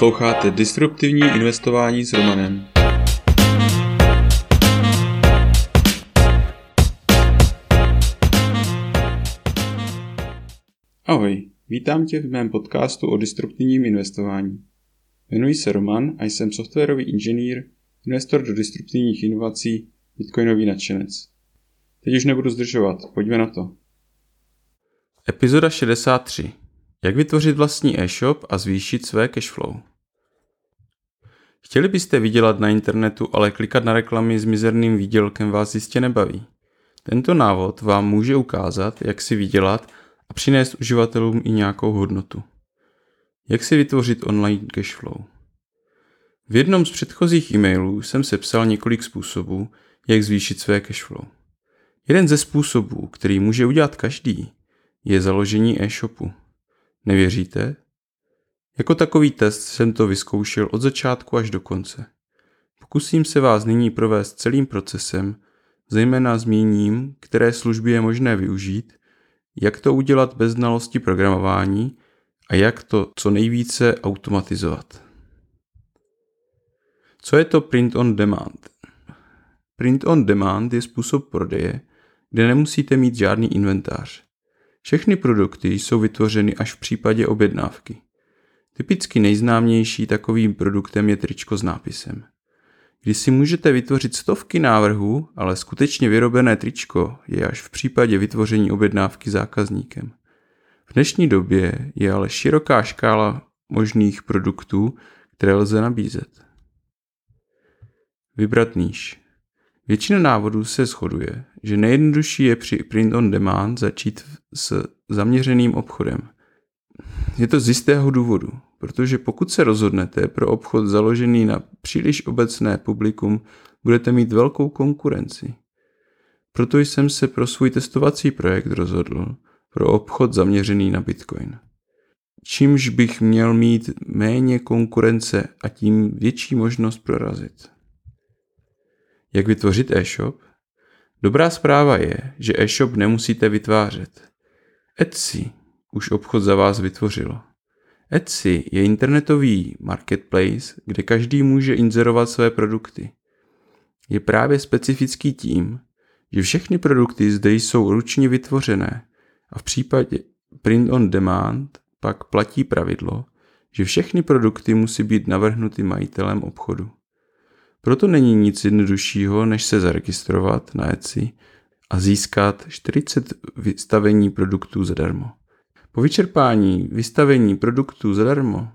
Posloucháte Disruptivní investování s Romanem. Ahoj, vítám tě v mém podcastu o disruptivním investování. Jmenuji se Roman a jsem softwarový inženýr, investor do disruptivních inovací, bitcoinový nadšenec. Teď už nebudu zdržovat, pojďme na to. Epizoda 63. Jak vytvořit vlastní e-shop a zvýšit své cashflow? Chtěli byste vydělat na internetu, ale klikat na reklamy s mizerným výdělkem vás jistě nebaví. Tento návod vám může ukázat, jak si vydělat a přinést uživatelům i nějakou hodnotu. Jak si vytvořit online cashflow? V jednom z předchozích e-mailů jsem sepsal několik způsobů, jak zvýšit své cashflow. Jeden ze způsobů, který může udělat každý, je založení e-shopu. Nevěříte? Jako takový test jsem to vyzkoušel od začátku až do konce. Pokusím se vás nyní provést celým procesem, zejména zmíním, které služby je možné využít, jak to udělat bez znalosti programování a jak to co nejvíce automatizovat. Co je to print on demand? Print on demand je způsob prodeje, kde nemusíte mít žádný inventář. Všechny produkty jsou vytvořeny až v případě objednávky. Typicky nejznámější takovým produktem je tričko s nápisem. Když si můžete vytvořit stovky návrhů, ale skutečně vyrobené tričko je až v případě vytvoření objednávky zákazníkem. V dnešní době je ale široká škála možných produktů, které lze nabízet. Vybrat níž. Většina návodů se shoduje, že nejjednodušší je při print on demand začít s zaměřeným obchodem. Je to z jistého důvodu, protože pokud se rozhodnete pro obchod založený na příliš obecné publikum, budete mít velkou konkurenci. Proto jsem se pro svůj testovací projekt rozhodl pro obchod zaměřený na Bitcoin. Čímž bych měl mít méně konkurence a tím větší možnost prorazit. Jak vytvořit e-shop? Dobrá zpráva je, že e-shop nemusíte vytvářet. Etsy už obchod za vás vytvořilo. Etsy je internetový marketplace, kde každý může inzerovat své produkty. Je právě specifický tím, že všechny produkty zde jsou ručně vytvořené a v případě print on demand pak platí pravidlo, že všechny produkty musí být navrhnuty majitelem obchodu. Proto není nic jednoduššího, než se zaregistrovat na Etsy a získat 40 vystavení produktů zadarmo. Po vyčerpání vystavení produktů zadarmo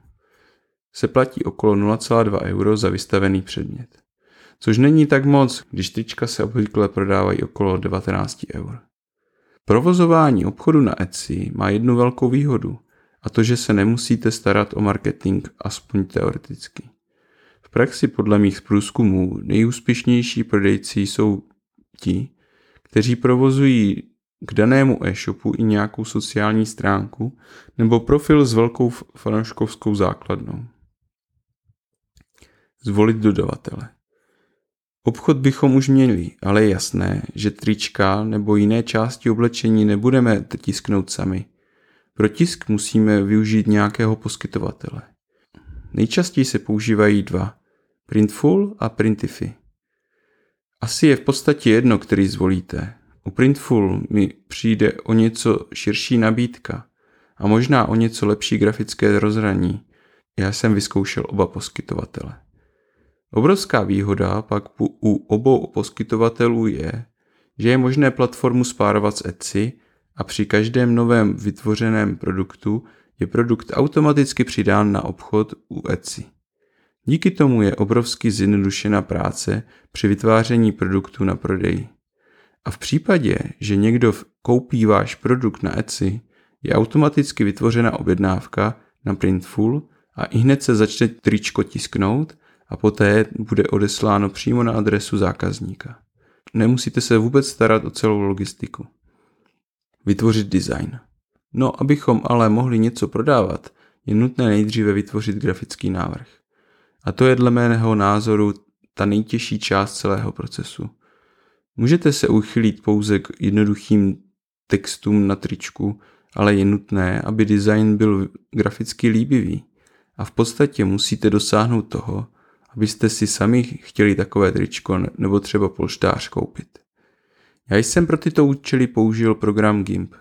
se platí okolo 0,2 euro za vystavený předmět. Což není tak moc, když trička se obvykle prodávají okolo 19 eur. Provozování obchodu na Etsy má jednu velkou výhodu, a to, že se nemusíte starat o marketing aspoň teoreticky praxi podle mých průzkumů nejúspěšnější prodejci jsou ti, kteří provozují k danému e-shopu i nějakou sociální stránku nebo profil s velkou fanouškovskou základnou. Zvolit dodavatele. Obchod bychom už měli, ale je jasné, že trička nebo jiné části oblečení nebudeme tisknout sami. Pro tisk musíme využít nějakého poskytovatele. Nejčastěji se používají dva. Printful a Printify. Asi je v podstatě jedno, který zvolíte. U Printful mi přijde o něco širší nabídka a možná o něco lepší grafické rozhraní. Já jsem vyzkoušel oba poskytovatele. Obrovská výhoda pak u obou poskytovatelů je, že je možné platformu spárovat s Etsy a při každém novém vytvořeném produktu je produkt automaticky přidán na obchod u Etsy. Díky tomu je obrovsky zjednodušena práce při vytváření produktu na prodej. A v případě, že někdo koupí váš produkt na Etsy, je automaticky vytvořena objednávka na Printful a i hned se začne tričko tisknout a poté bude odesláno přímo na adresu zákazníka. Nemusíte se vůbec starat o celou logistiku. Vytvořit design. No, abychom ale mohli něco prodávat, je nutné nejdříve vytvořit grafický návrh. A to je dle mého názoru ta nejtěžší část celého procesu. Můžete se uchylit pouze k jednoduchým textům na tričku, ale je nutné, aby design byl graficky líbivý. a v podstatě musíte dosáhnout toho, abyste si sami chtěli takové tričko nebo třeba polštář koupit. Já jsem pro tyto účely použil program GIMP,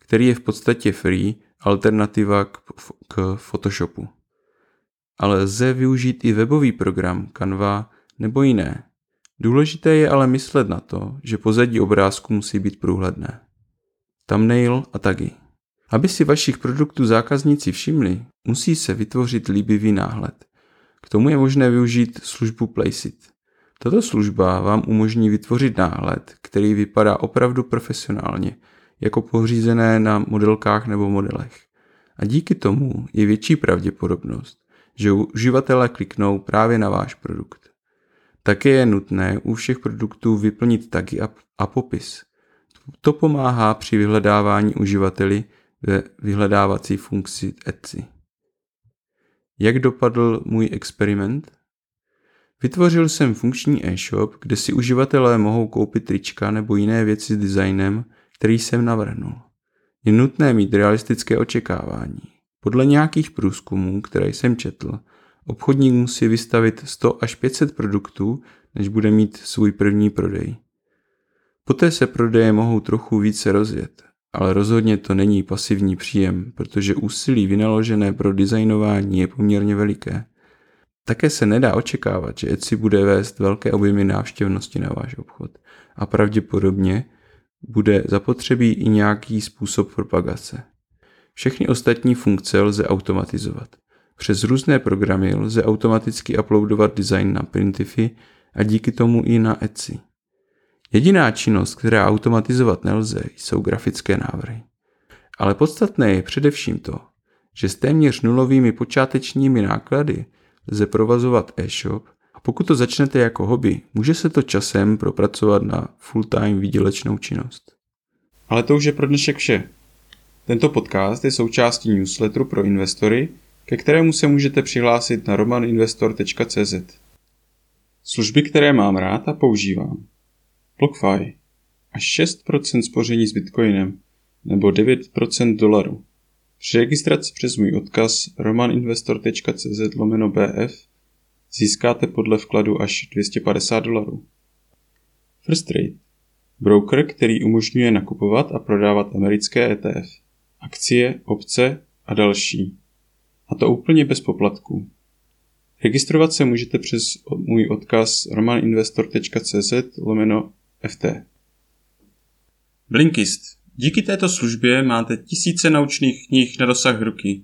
který je v podstatě free alternativa k, k Photoshopu. Ale lze využít i webový program Canva nebo jiné. Důležité je ale myslet na to, že pozadí obrázku musí být průhledné. Thumbnail a tagy. Aby si vašich produktů zákazníci všimli, musí se vytvořit líbivý náhled. K tomu je možné využít službu Placeit. Tato služba vám umožní vytvořit náhled, který vypadá opravdu profesionálně, jako pořízené na modelkách nebo modelech. A díky tomu je větší pravděpodobnost, že uživatelé kliknou právě na váš produkt. Také je nutné u všech produktů vyplnit tagy a, popis. To pomáhá při vyhledávání uživateli ve vyhledávací funkci Etsy. Jak dopadl můj experiment? Vytvořil jsem funkční e-shop, kde si uživatelé mohou koupit trička nebo jiné věci s designem, který jsem navrhnul. Je nutné mít realistické očekávání. Podle nějakých průzkumů, které jsem četl, obchodník musí vystavit 100 až 500 produktů, než bude mít svůj první prodej. Poté se prodeje mohou trochu více rozjet, ale rozhodně to není pasivní příjem, protože úsilí vynaložené pro designování je poměrně veliké. Také se nedá očekávat, že Etsy bude vést velké objemy návštěvnosti na váš obchod a pravděpodobně bude zapotřebí i nějaký způsob propagace. Všechny ostatní funkce lze automatizovat. Přes různé programy lze automaticky uploadovat design na Printify a díky tomu i na Etsy. Jediná činnost, která automatizovat nelze, jsou grafické návrhy. Ale podstatné je především to, že s téměř nulovými počátečními náklady lze provazovat e-shop a pokud to začnete jako hobby, může se to časem propracovat na full-time výdělečnou činnost. Ale to už je pro dnešek vše. Tento podcast je součástí newsletteru pro investory, ke kterému se můžete přihlásit na romaninvestor.cz. Služby, které mám rád a používám. BlockFi až 6% spoření s Bitcoinem nebo 9% dolaru. Při registraci přes můj odkaz romaninvestor.cz lomeno BF získáte podle vkladu až 250 dolarů. First Trade Broker, který umožňuje nakupovat a prodávat americké ETF, akcie, opce a další. A to úplně bez poplatků. Registrovat se můžete přes můj odkaz romaninvestor.cz lomeno FT. Blinkist. Díky této službě máte tisíce naučných knih na dosah ruky.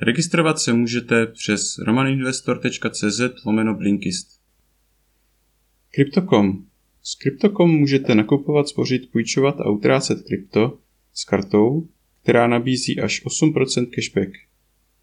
Registrovat se můžete přes romaninvestor.cz lomeno Blinkist. Crypto.com. S Crypto.com můžete nakupovat, spořit, půjčovat a utrácet krypto s kartou, která nabízí až 8% cashback.